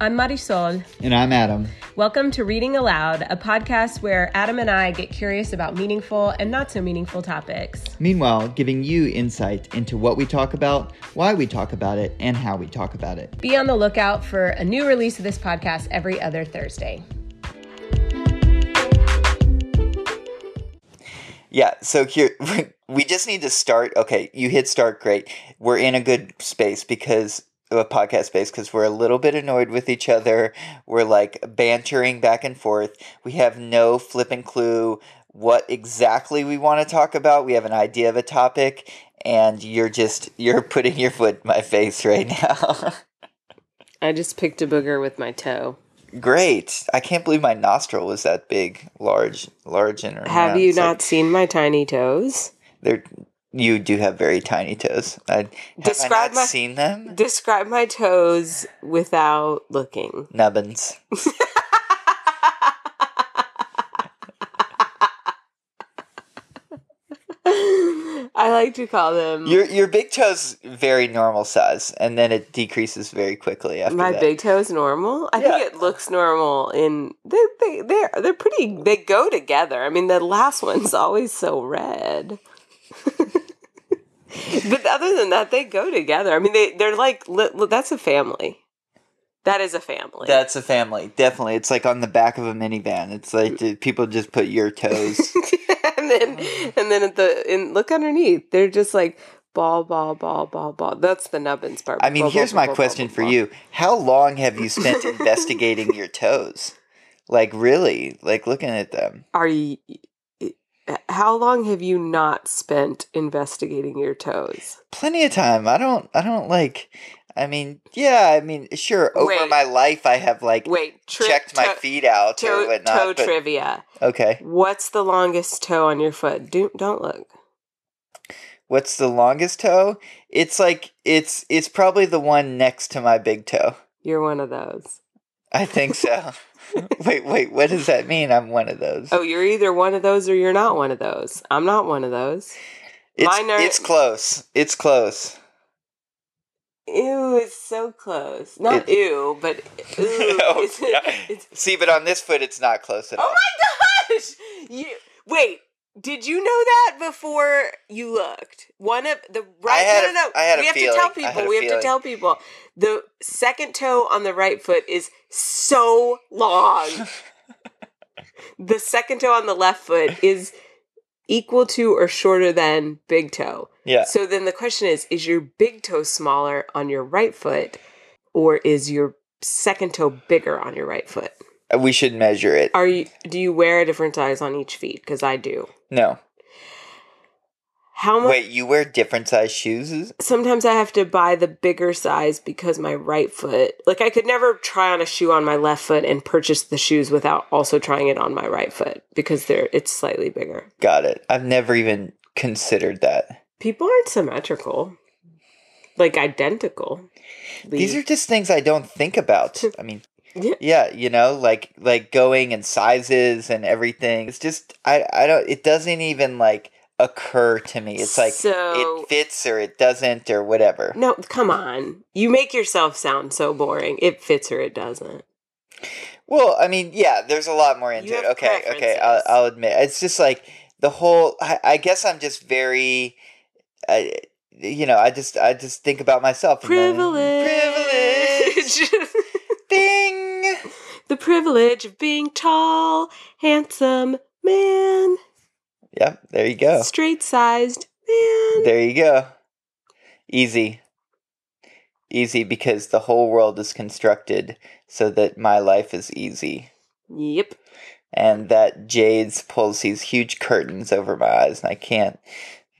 I'm Marisol. And I'm Adam. Welcome to Reading Aloud, a podcast where Adam and I get curious about meaningful and not so meaningful topics. Meanwhile, giving you insight into what we talk about, why we talk about it, and how we talk about it. Be on the lookout for a new release of this podcast every other Thursday. Yeah, so here we just need to start. Okay, you hit start, great. We're in a good space because podcast space because we're a little bit annoyed with each other. We're like bantering back and forth. We have no flipping clue what exactly we want to talk about. We have an idea of a topic, and you're just you're putting your foot in my face right now. I just picked a booger with my toe. Great! I can't believe my nostril was that big, large, large and Have you not like, seen my tiny toes? They're you do have very tiny toes. I, describe I not my, seen them? Describe my toes without looking. Nubbins. I like to call them. Your your big toe's very normal size, and then it decreases very quickly after my that. big toe's normal. I yeah. think it looks normal. In they they they're they're pretty. They go together. I mean, the last one's always so red. But other than that, they go together. I mean, they they're like that's a family. That is a family. That's a family, definitely. It's like on the back of a minivan. It's like people just put your toes, and then oh. and then at the and look underneath. They're just like ball, ball, ball, ball, ball. That's the nubbins part. I mean, ball, here's ball, my ball, question for you: How long have you spent investigating your toes? Like really, like looking at them. Are you? How long have you not spent investigating your toes? Plenty of time. I don't I don't like I mean, yeah, I mean, sure, over wait, my life I have like wait, tri- checked my feet out toe, or whatnot. Toe but, trivia. Okay. What's the longest toe on your foot? Do don't look. What's the longest toe? It's like it's it's probably the one next to my big toe. You're one of those. I think so. wait, wait, what does that mean? I'm one of those. Oh, you're either one of those or you're not one of those. I'm not one of those. It's, are... it's close. It's close. Ew, it's so close. Not it, ew, but ew. oh, it's, it's, See, but on this foot, it's not close at oh all. Oh my gosh! You wait. Did you know that before you looked? One of the right. I no, no, no. We have feeling. to tell people. We have to tell people. The second toe on the right foot is so long. the second toe on the left foot is equal to or shorter than big toe. Yeah. So then the question is: Is your big toe smaller on your right foot, or is your second toe bigger on your right foot? We should measure it. Are you? Do you wear a different size on each feet? Because I do. No. How much? Wait, you wear different size shoes? Sometimes I have to buy the bigger size because my right foot, like I could never try on a shoe on my left foot and purchase the shoes without also trying it on my right foot because they're it's slightly bigger. Got it. I've never even considered that. People aren't symmetrical. Like identical. These are just things I don't think about. I mean, yeah. you know, like like going and sizes and everything. It's just I I don't it doesn't even like occur to me. It's like so, it fits or it doesn't or whatever. No, come on. You make yourself sound so boring. It fits or it doesn't. Well, I mean, yeah, there's a lot more into it. Okay, okay, I'll, I'll, admit. It's just like the whole. I, I guess I'm just very. I, you know, I just I just think about myself. Privilege. privilege. Ding. The privilege of being tall, handsome man. Yep, there you go. Straight sized man. There you go. Easy. Easy because the whole world is constructed so that my life is easy. Yep. And that Jades pulls these huge curtains over my eyes and I can't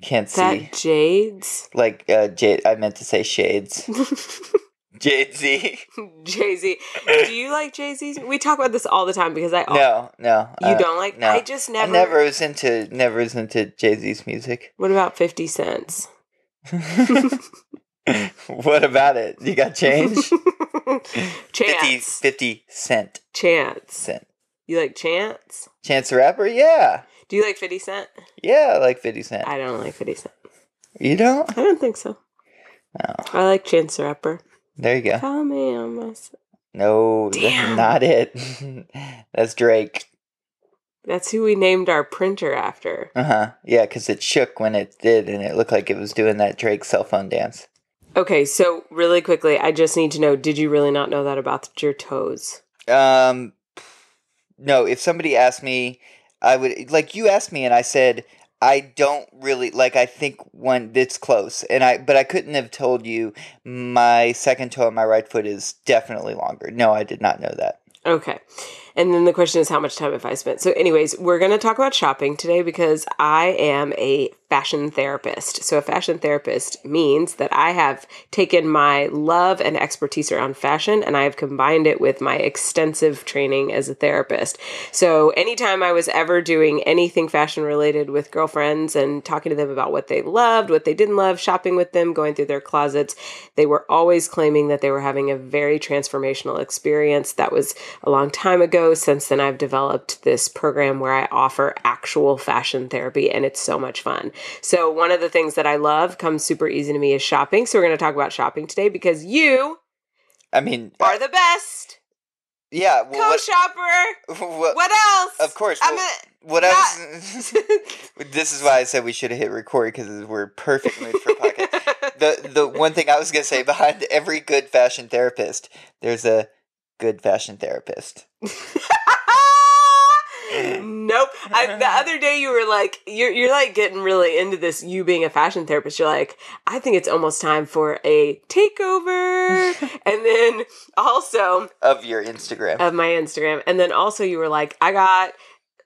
can't see. That Jades? Like uh Jade I meant to say shades. Jay Z. Jay Z. Do you like Jay Z? We talk about this all the time because I no no you uh, don't like. No. I just never. I never was into never was into Jay Z's music. What about Fifty Cents? what about it? You got change? Chance. 50, 50 cent. Chance. Cent. You like Chance? Chance the Rapper? Yeah. Do you like 50 Cent? Yeah, I like 50 Cent. I don't like 50 Cent. You don't? I don't think so. No. I like Chance the Rapper. There you go. Call me on my. No, Damn. that's not it. that's Drake. That's who we named our printer after. Uh huh. Yeah, because it shook when it did, and it looked like it was doing that Drake cell phone dance. Okay, so really quickly, I just need to know did you really not know that about your toes? Um, no. If somebody asked me, I would like you asked me, and I said I don't really like. I think one it's close, and I but I couldn't have told you my second toe on my right foot is definitely longer. No, I did not know that. Okay. And then the question is how much time have I spent? So, anyways, we're going to talk about shopping today because I am a fashion therapist. So, a fashion therapist means that I have taken my love and expertise around fashion and I have combined it with my extensive training as a therapist. So, anytime I was ever doing anything fashion related with girlfriends and talking to them about what they loved, what they didn't love, shopping with them, going through their closets, they were always claiming that they were having a very transformational experience. That was a long time ago. Since then, I've developed this program where I offer actual fashion therapy, and it's so much fun. So, one of the things that I love comes super easy to me is shopping. So, we're going to talk about shopping today because you I mean, are the best yeah. Well, co-shopper. what, What else? Of course. I'm well, a- what was. this is why I said we should have hit record because we're perfect mood for podcast. the the one thing I was gonna say behind every good fashion therapist, there's a good fashion therapist. nope. I, the other day you were like, you're you're like getting really into this. You being a fashion therapist, you're like, I think it's almost time for a takeover. and then also Of your Instagram. of my Instagram, and then also you were like, I got.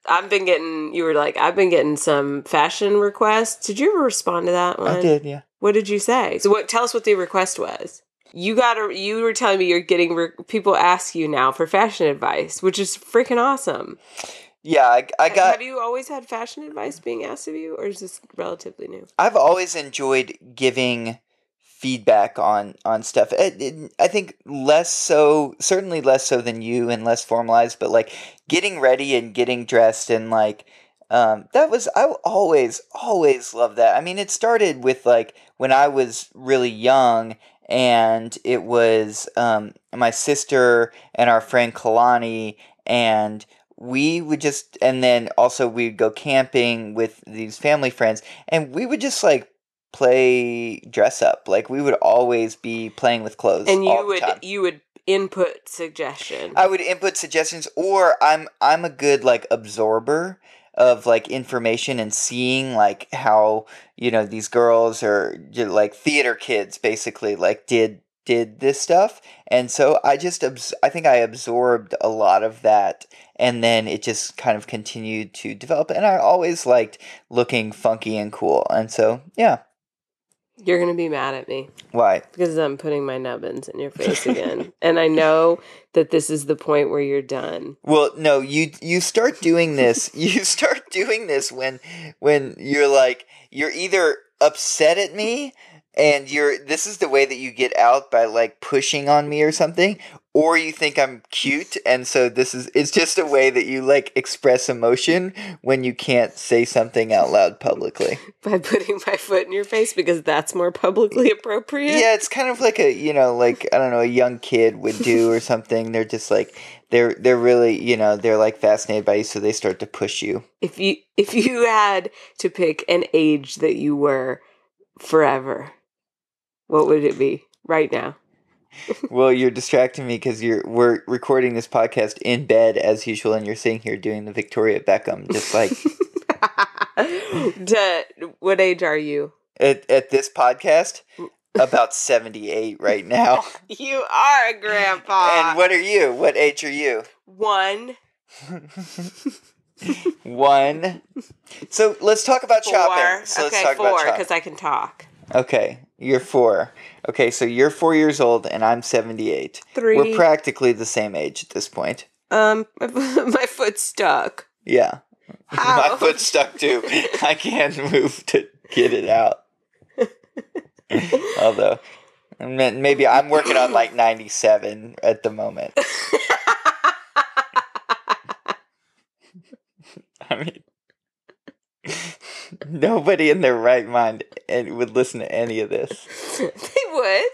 I've been getting. You were like, I've been getting some fashion requests. Did you ever respond to that one? I did, yeah. What did you say? So, what? Tell us what the request was. You got. A, you were telling me you're getting re- people ask you now for fashion advice, which is freaking awesome. Yeah, I, I got. Have you always had fashion advice being asked of you, or is this relatively new? I've always enjoyed giving feedback on on stuff. It, it- I think less so, certainly less so than you, and less formalized. But like getting ready and getting dressed and like um, that was I always always loved that. I mean, it started with like when I was really young. And it was um, my sister and our friend Kalani, and we would just and then also we'd go camping with these family friends and we would just like play dress up like we would always be playing with clothes And you would time. you would input suggestions. i would input suggestions or i'm i'm a good like absorber of like information and seeing like how you know these girls or j- like theater kids basically like did did this stuff. And so i just abs- i think i absorbed a lot of that and then it just kind of continued to develop and i always liked looking funky and cool. And so yeah You're gonna be mad at me why because I'm putting my nubbins in your face again, and I know that this is the point where you're done. Well, no, you you start doing this. you start doing this when when you're like you're either upset at me and you're this is the way that you get out by like pushing on me or something or you think I'm cute and so this is it's just a way that you like express emotion when you can't say something out loud publicly. By putting my foot in your face because that's more publicly appropriate. Yeah, it's kind of like a, you know, like I don't know, a young kid would do or something. They're just like they're they're really, you know, they're like fascinated by you so they start to push you. If you if you had to pick an age that you were forever, what would it be right now? well, you're distracting me because you're we're recording this podcast in bed as usual, and you're sitting here doing the Victoria Beckham, just like To- what age are you? at at this podcast. About seventy eight right now. You are a grandpa. and what are you? What age are you? One, One. So let's talk about four. shopping. So let's okay, talk four because I can talk. Okay, you're four. Okay, so you're four years old and I'm 78. 3 We're practically the same age at this point. um, my foot's stuck. Yeah. How? My foot's stuck too. I can't move to get it out. Although, maybe I'm working on like 97 at the moment. I mean, nobody in their right mind and would listen to any of this. they would.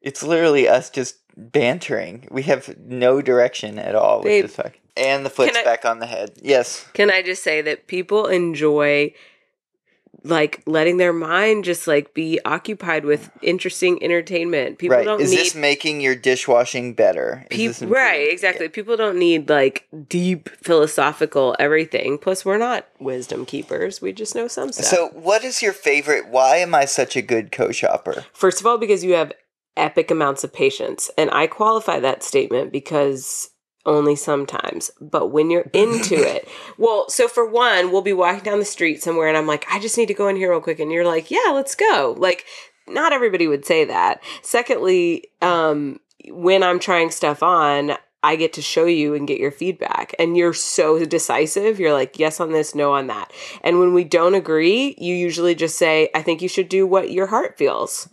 It's literally us just bantering. We have no direction at all with Babe, this fuck. And the foot's I- back on the head. Yes. Can I just say that people enjoy like letting their mind just like be occupied with interesting entertainment. People right. don't Is need this making your dishwashing better? Is peop- this right, exactly. People don't need like deep philosophical everything. Plus we're not wisdom keepers. We just know some stuff. So, what is your favorite? Why am I such a good co-shopper? First of all, because you have epic amounts of patience. And I qualify that statement because only sometimes. But when you're into it, well, so for one, we'll be walking down the street somewhere and I'm like, I just need to go in here real quick. And you're like, yeah, let's go. Like, not everybody would say that. Secondly, um, when I'm trying stuff on, I get to show you and get your feedback. And you're so decisive. You're like, yes on this, no on that. And when we don't agree, you usually just say, I think you should do what your heart feels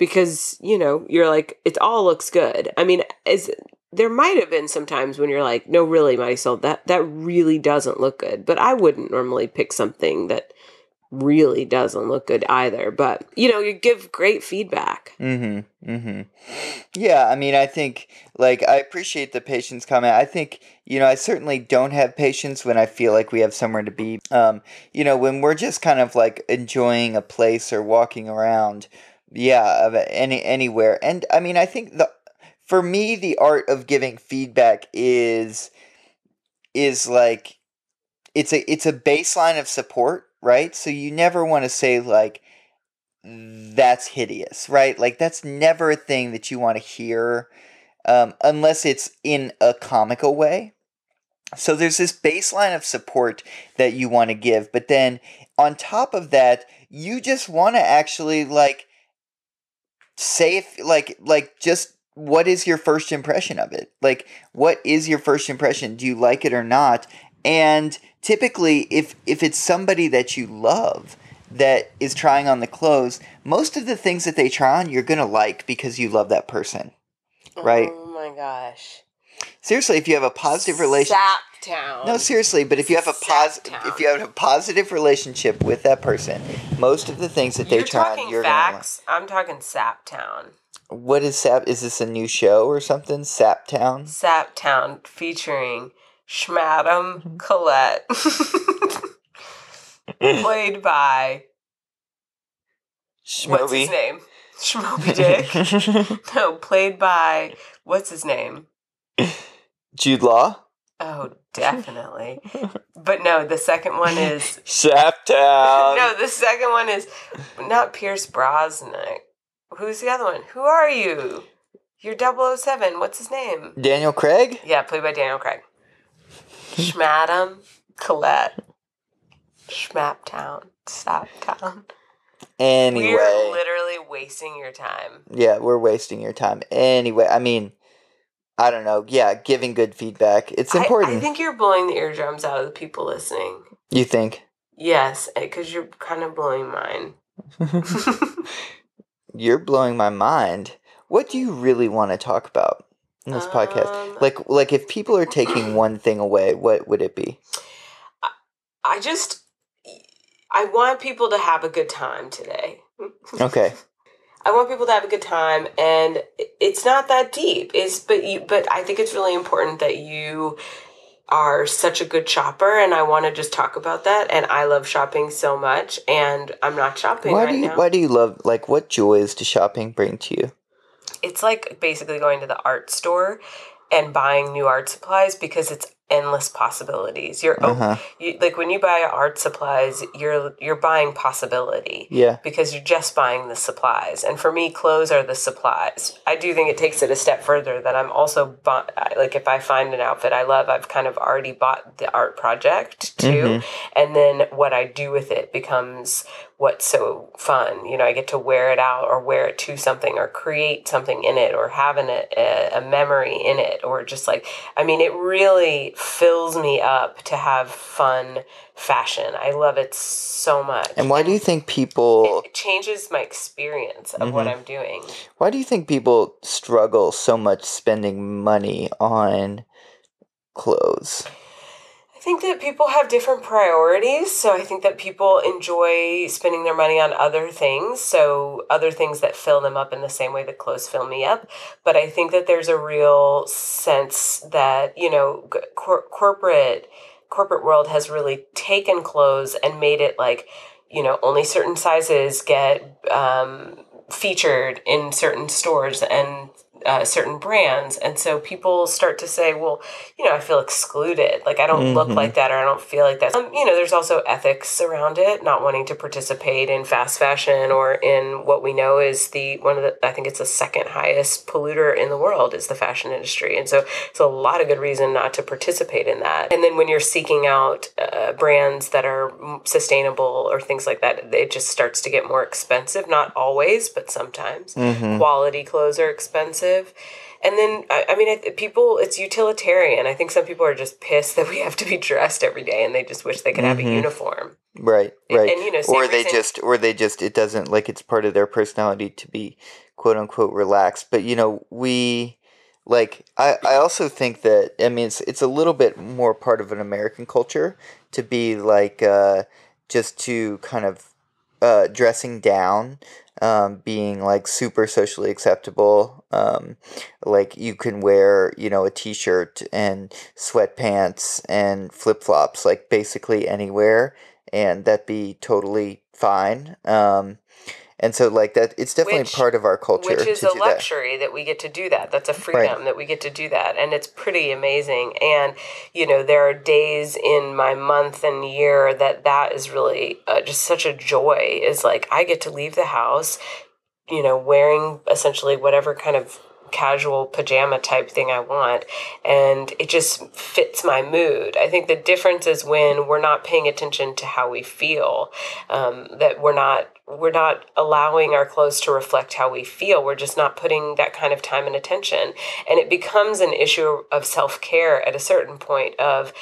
because you know you're like it all looks good i mean is there might have been some times when you're like no really marisol that that really doesn't look good but i wouldn't normally pick something that really doesn't look good either but you know you give great feedback Mm-hmm. Mm-hmm. Yeah, I mean, I think like I appreciate the patience comment. I think you know I certainly don't have patience when I feel like we have somewhere to be. Um, you know, when we're just kind of like enjoying a place or walking around. Yeah, any anywhere, and I mean, I think the for me the art of giving feedback is is like it's a it's a baseline of support, right? So you never want to say like that's hideous, right? Like that's never a thing that you want to hear um, unless it's in a comical way. So there's this baseline of support that you want to give, but then on top of that, you just want to actually like say if like like just what is your first impression of it? Like what is your first impression? Do you like it or not? And typically if if it's somebody that you love that is trying on the clothes, most of the things that they try on you're going to like because you love that person. Right. oh my gosh Seriously, if you have a positive relationship Saptown. No, seriously, but if you have a positive if you have a positive relationship with that person, most of the things that they you're try on you're going to like. facts i'm talking saptown What is Sap? Is this a new show or something? Sap Town. Sap Town featuring schmadam Mm-hmm. colette played by What's his name? Schmoby Dick. no, played by what's his name? Jude Law? Oh, definitely. but no, the second one is Saptown. no, the second one is not Pierce Brosnan. Who's the other one? Who are you? You're 007. What's his name? Daniel Craig? Yeah, played by Daniel Craig. Schmadam, Colette, Schmaptown, Saptown. Anyway. We're literally wasting your time. yeah, we're wasting your time. Anyway, I mean, I don't know. Yeah, giving good feedback. It's I- important. I, think you're blowing the eardrums out of the people listening. you think? Yes, because you're kind of blowing mine. You're blowing my mind. What do you really want to talk about in this podcast? Um, Like like if people are taking one thing away, what would it be? I just, I want people to have a good time today. Okay. I want people to have a good time, and it's not that deep. Is but you, but I think it's really important that you are such a good shopper, and I want to just talk about that. And I love shopping so much, and I'm not shopping Why right do you now. why do you love like what joys does shopping bring to you? it's like basically going to the art store and buying new art supplies because it's endless possibilities. You're Uh-huh. you, like when you buy art supplies, you're you're buying possibility. Yeah. because you're just buying the supplies. And for me, clothes are the supplies. I do think it takes it a step further that I'm also bu- like if I find an outfit I love, I've kind of already bought the art project too, and then what I do with it becomes what's so fun. You know, I get to wear it out or wear it to something or create something in it or have it a, a memory in it or just like I mean, it really fills me up to have fun fashion. I love it so much. And why do you think people It changes my experience of what mm-hmm. I'm doing. why do you think people struggle so much spending money on clothes? I think that people have different priorities. So I think that people enjoy spending their money on other things. So other things that fill them up in the same way that clothes fill me up. But I think that there's a real sense that, you know, cor- corporate corporate world has really taken clothes and made it like, you know, only certain sizes get um, featured in certain stores and uh, certain brands. And so people start to say, well, you know, I feel excluded. Like I don't mm-hmm. look like that or I don't feel like that. Um, you know, there's also ethics around it, not wanting to participate in fast fashion or in what we know is the one of the, I think it's the second highest polluter in the world is the fashion industry. And so it's a lot of good reason not to participate in that. And then when you're seeking out uh, brands that are sustainable or things like that, it just starts to get more expensive. Not always, but sometimes. Mm-hmm. Quality clothes are expensive expensive. And then, I, I mean, I, people, it's utilitarian. I think some people are just pissed that we have to be dressed every day and they just wish they could have mm-hmm. a uniform. Right, right. And, and you know, or they just, or they just, it doesn't, like, it's part of their personality to be quote unquote relaxed. But, you know, we, like, I, I also think that, I mean, it's, it's a little bit more part of an American culture to be like, uh, just to kind of uh, dressing down um, being like super socially acceptable. Um, like you can wear, you know, a t shirt and sweatpants and flip flops, like basically anywhere, and that'd be totally fine. Um, and so like that it's definitely which, part of our culture which is a luxury that. that. we get to do that that's a freedom right. that we get to do that and it's pretty amazing and you know there are days in my month and year that that is really uh, just such a joy is like i get to leave the house you know wearing essentially whatever kind of casual pajama type thing I want. And it just fits my mood. I think the difference is when we're not paying attention to how we feel, um, that we're not we're not allowing our clothes to reflect how we feel. We're just not putting that kind of time and attention. And it becomes an issue of self care at a certain point of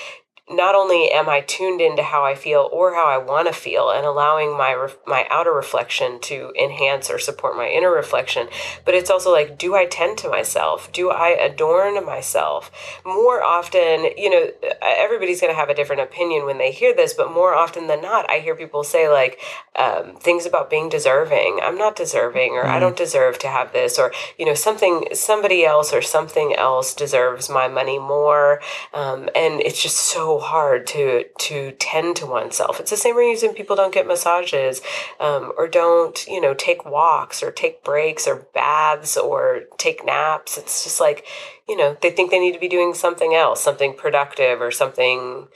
not only am I tuned into how I feel or how I want to feel and allowing my re- my outer reflection to enhance or support my inner reflection, but it's also like do I tend to myself? Do I adorn myself? More often, you know, everybody's going to have a different opinion when they hear this, but more often than not, I hear people say like um, things about being deserving. I'm not deserving or mm. I don't deserve to have this or you know something somebody else or something else deserves my money more um, and it's just so hard to to tend to oneself. It's the same reason people don't get massages um, or don't you know take walks or take breaks or baths or take naps. It's just like you know they think they need to be doing something else, something productive or something.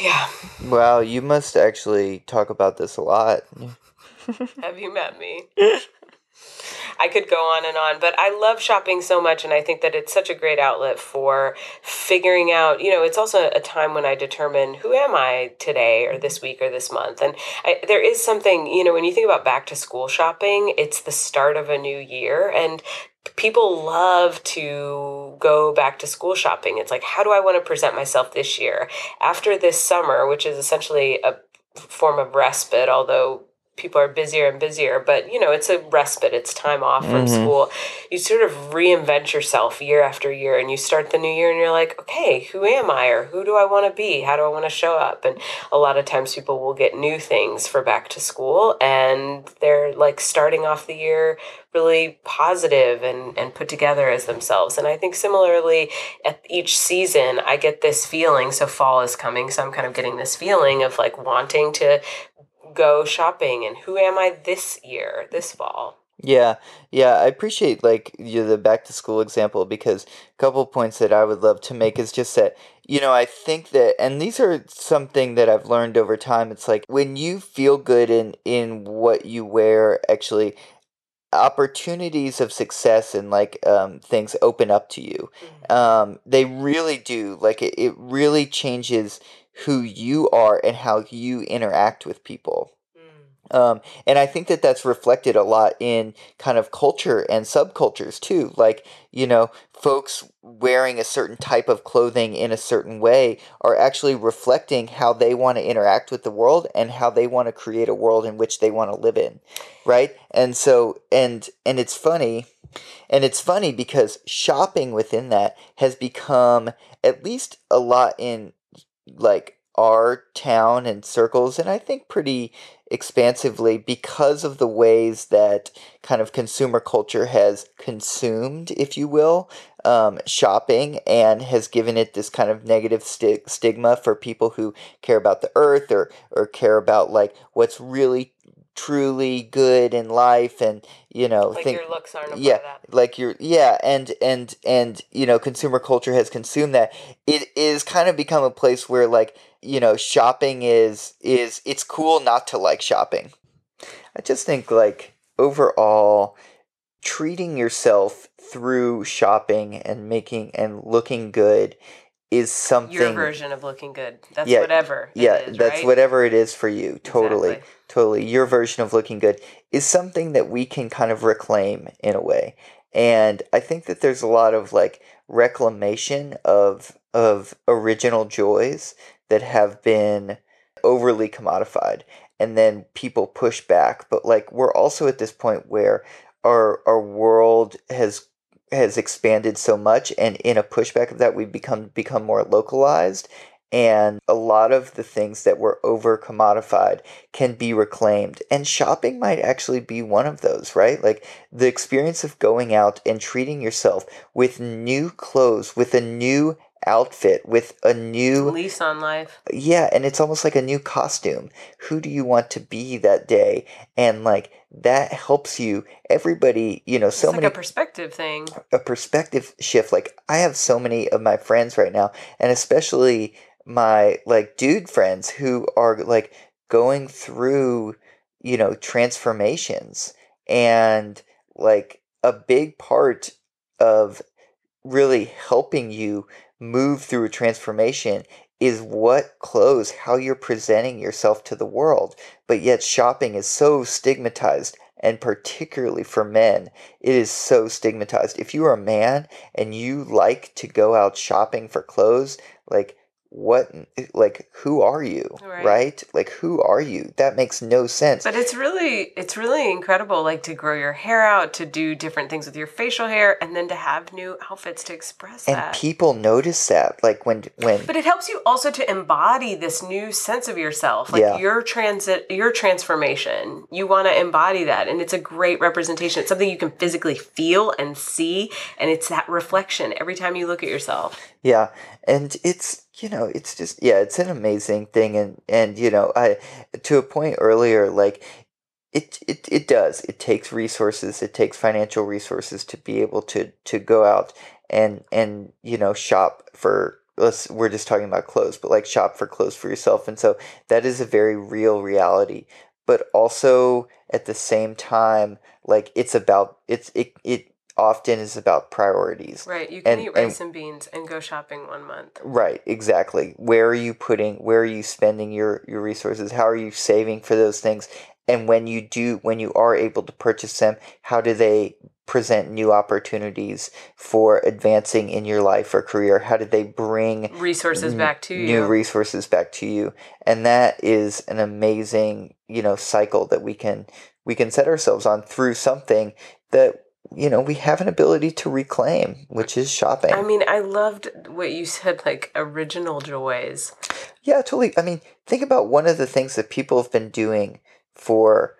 Yeah. Well, you must actually talk about this a lot. Have you met me? I could go on and on, but I love shopping so much, and I think that it's such a great outlet for figuring out. You know, it's also a time when I determine who am I today, or this week, or this month. And I, there is something, you know, when you think about back to school shopping, it's the start of a new year, and people love to go back to school shopping. It's like, how do I want to present myself this year after this summer, which is essentially a form of respite, although people are busier and busier, but you know, it's a respite, it's time off from mm-hmm. school. You sort of reinvent yourself year after year and you start the new year and you're like, okay, who am I or who do I want to be? How do I want to show up? And a lot of times people will get new things for back to school and they're like starting off the year really positive and, and put together as themselves. And I think similarly at each season, I get this feeling. So fall is coming, so I'm kind of getting this feeling of like wanting to go shopping and who am I this year, this fall? Yeah, yeah, I appreciate like you the back to school example because a couple points that I would love to make is just that you know I think that and these are something that I've learned over time. It's like when you feel good in in what you wear, actually opportunities of success and like um, things open up to you. Mm-hmm. Um, they really do. Like it, it really changes who you are and how you interact with people. Um, and I think that that's reflected a lot in kind of culture and subcultures too. Like, you know, folks wearing a certain type of clothing in a certain way are actually reflecting how they want to interact with the world and how they want to create a world in which they want to live in. Right? And so, and, and it's funny. And it's funny because shopping within that has become, at least a lot in like our town and circles and I think pretty expansively because of the ways that kind of consumer culture has consumed, if you will, um, shopping and has given it this kind of negative sti- stigma for people who care about the earth or, or care about like what's really truly good in life and you know Like think your looks aren't yeah that. like you're yeah and and and you know consumer culture has consumed that it is kind of become a place where like you know shopping is is it's cool not to like shopping i just think like overall treating yourself through shopping and making and looking good is something Your version of looking good. That's Yeah, whatever. it yeah is, that's right? whatever it is for you totally Exactly. Totally your version of looking good is something that we can kind of reclaim in a way. And i think that there's a lot of like reclamation of of original joys that have been overly commodified and then people push back. But like we're also at this point where our our world has has expanded so much and in a pushback of that we've become become more localized and a lot of the things that were over commodified can be reclaimed. And shopping might actually be one of those right? Like the experience of going out and treating yourself with new clothes with a new outfit with a new Lease on life. yeah and it's almost like a new costume. Who do you want to be that day? And like that helps you. Everybody you know so it's like many a perspective thing. a perspective shift. Like i have so many of my friends right now and especially my like dude friends who are like going through you know transformations. And like a big part of really helping you move through a transformation is what clothes how you're presenting yourself to the world. But yet shopping is so stigmatized and particularly for men it is so stigmatized. If you are a man and you like to go out shopping for clothes like what like who are you Right. right like who are you that makes no sense But it's really it's really incredible like to grow your hair out, to do different things with your facial hair and then to have new outfits to express and that. people notice that like when when But it helps you also to embody this new sense of yourself, like Yeah. your transit, your transformation. You want to embody that, and it's a great representation. It's something you can physically feel and see, and it's that reflection every time you look at yourself. Yeah, and it's you know it's just yeah it's an amazing thing and and you know I to a point earlier like it it it does. It takes resources it takes financial resources to be able to to go out and and you know shop for let's we're just talking about clothes but like shop for clothes for yourself and so that is a very real reality. But also at the same time like it's about it's it it often is about priorities Right. You can And- eat rice and beans and go shopping one month. Right, exactly. Where are you putting where are you spending your your resources? How are you saving for those things? And when you do when you are able to purchase them, how do they present new opportunities for advancing in your life or career? How do they bring Resources n- back to you? new resources back to you? And that is an amazing, you know, cycle that we can we can set ourselves on through something that you know we have an ability to reclaim, which is shopping. I mean, I loved what you said, like original joys. Yeah, totally. I mean, think about one of the things that people have been doing for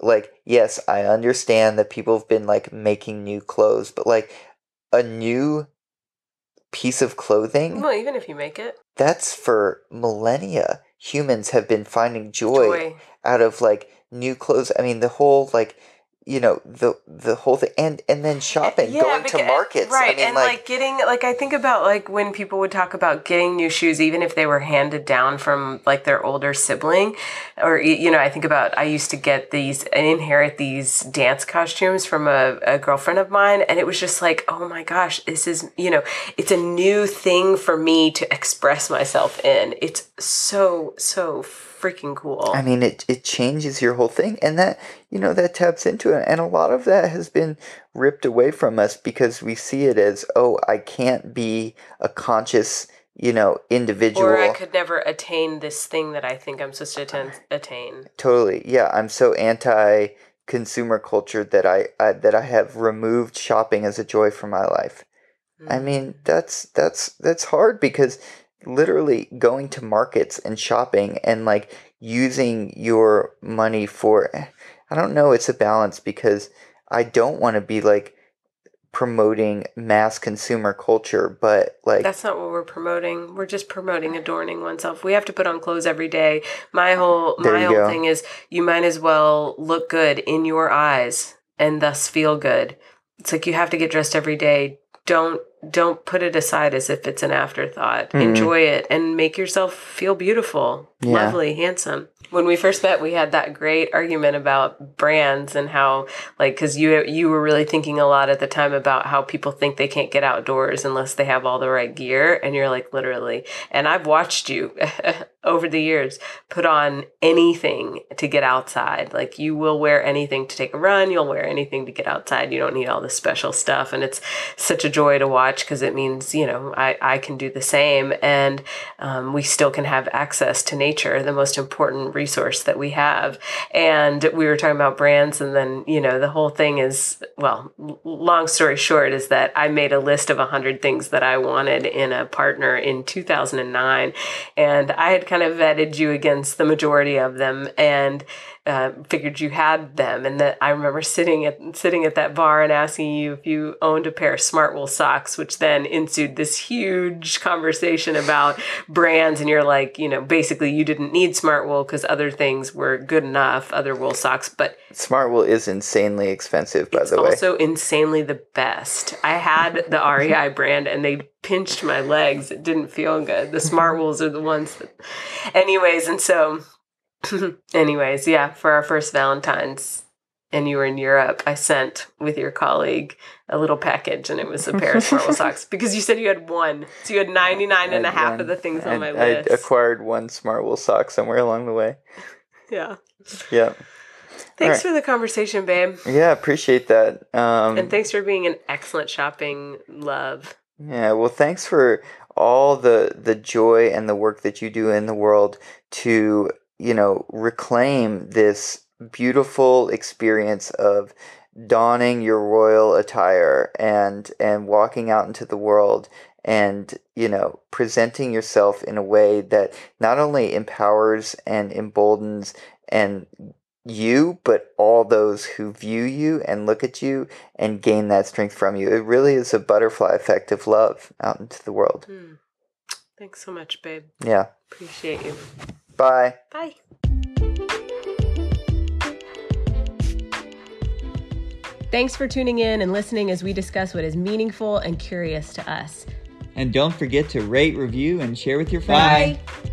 like yes, I understand that people have been like making new clothes, but like a new piece of clothing, Well, even if you make it, that's for millennia. Humans have been finding joy, joy. out of like new clothes. I mean, the whole like you know the the whole thing and and then shopping going to markets right? i mean and like, like, getting like I think about like when people would talk about getting new shoes, even if they were handed down from like their older sibling, or you know, I think about I used to get these and inherit these dance costumes from a, a girlfriend of mine, and it was just like, oh my gosh, this is you know, it's a new thing for me to express myself in. It's so so freaking cool. I mean, it, it changes your whole thing, and that you know that taps into it, and a lot of that has been ripped away from us because we see it as, oh, I can't be a conscious, you know, individual. or I could never attain this thing that I think I'm supposed to attain. attain. Totally, yeah. I'm so anti consumer culture that I, I that I have removed shopping as a joy from my life. I Mm. mean, that's that's that's hard because literally going to markets and shopping and like using your money for I don't know, it's a balance because I don't want to be like promoting mass consumer culture, but like That's not what we're promoting. We're just promoting adorning oneself. We have to put on clothes every day. My whole my whole go. thing is you might as well look good in your eyes and thus feel good. It's like you have to get dressed every day. Don't don't put it aside as if it's an afterthought. Mhm. Enjoy it and make yourself feel beautiful, Yeah. lovely, handsome. When we first met, we had that great argument about brands and how like cuz you you were really thinking a lot at the time about how people think they can't get outdoors unless they have all the right gear and you're like literally and I've watched you over the years put on anything to get outside. Like you will wear anything to take a run you'll wear anything to get outside. You don't need all this special stuff and it's such a joy to watch because it means you know I, I can do the same and um, we still can have access to nature the most important resource that we have. And we were talking about brands and then you know the whole thing is well long story short is that i made a list of 100 things that i wanted in a partner in 2009 and i had kind of vetted you against the majority of them and uh, figured you had them and that i remember sitting at sitting at that bar and asking you if you owned a pair of smart wool socks which then ensued this huge conversation about brands and you're like you know basically you didn't need smart wool because other things were good enough other wool socks but Smart Wool is insanely expensive, by the way. also insanely the best. I had the REI brand and they pinched my legs. It didn't feel good. The smart wools are the ones that anyways and so anyways yeah for our first valentine's and you were in Europe, I sent with your colleague a little package and it was a pair of wool socks because you said you had one. So you had 99 and a half run- of the things on I'd- my list. I'd acquired one Smart Wool sock somewhere along the way. yeah. Yeah. Thanks right. for the conversation, babe. Yeah, appreciate that. Um, And thanks for being an excellent shopping love. Yeah, well, thanks for all the the joy and the work that you do in the world to, you know, reclaim this beautiful experience of donning your royal attire and and walking out into the world and, you know, presenting yourself in a way that not only empowers and emboldens and you, but all those who view you and look at you and gain that strength from you. It really is a butterfly effect of love out into the world. Hmm. Thanks so much, babe. Yeah. Appreciate you. Bye. Bye. Thanks for tuning in and listening as we discuss what is meaningful and curious to us. And don't forget to rate, review, and share with your friends. Bye.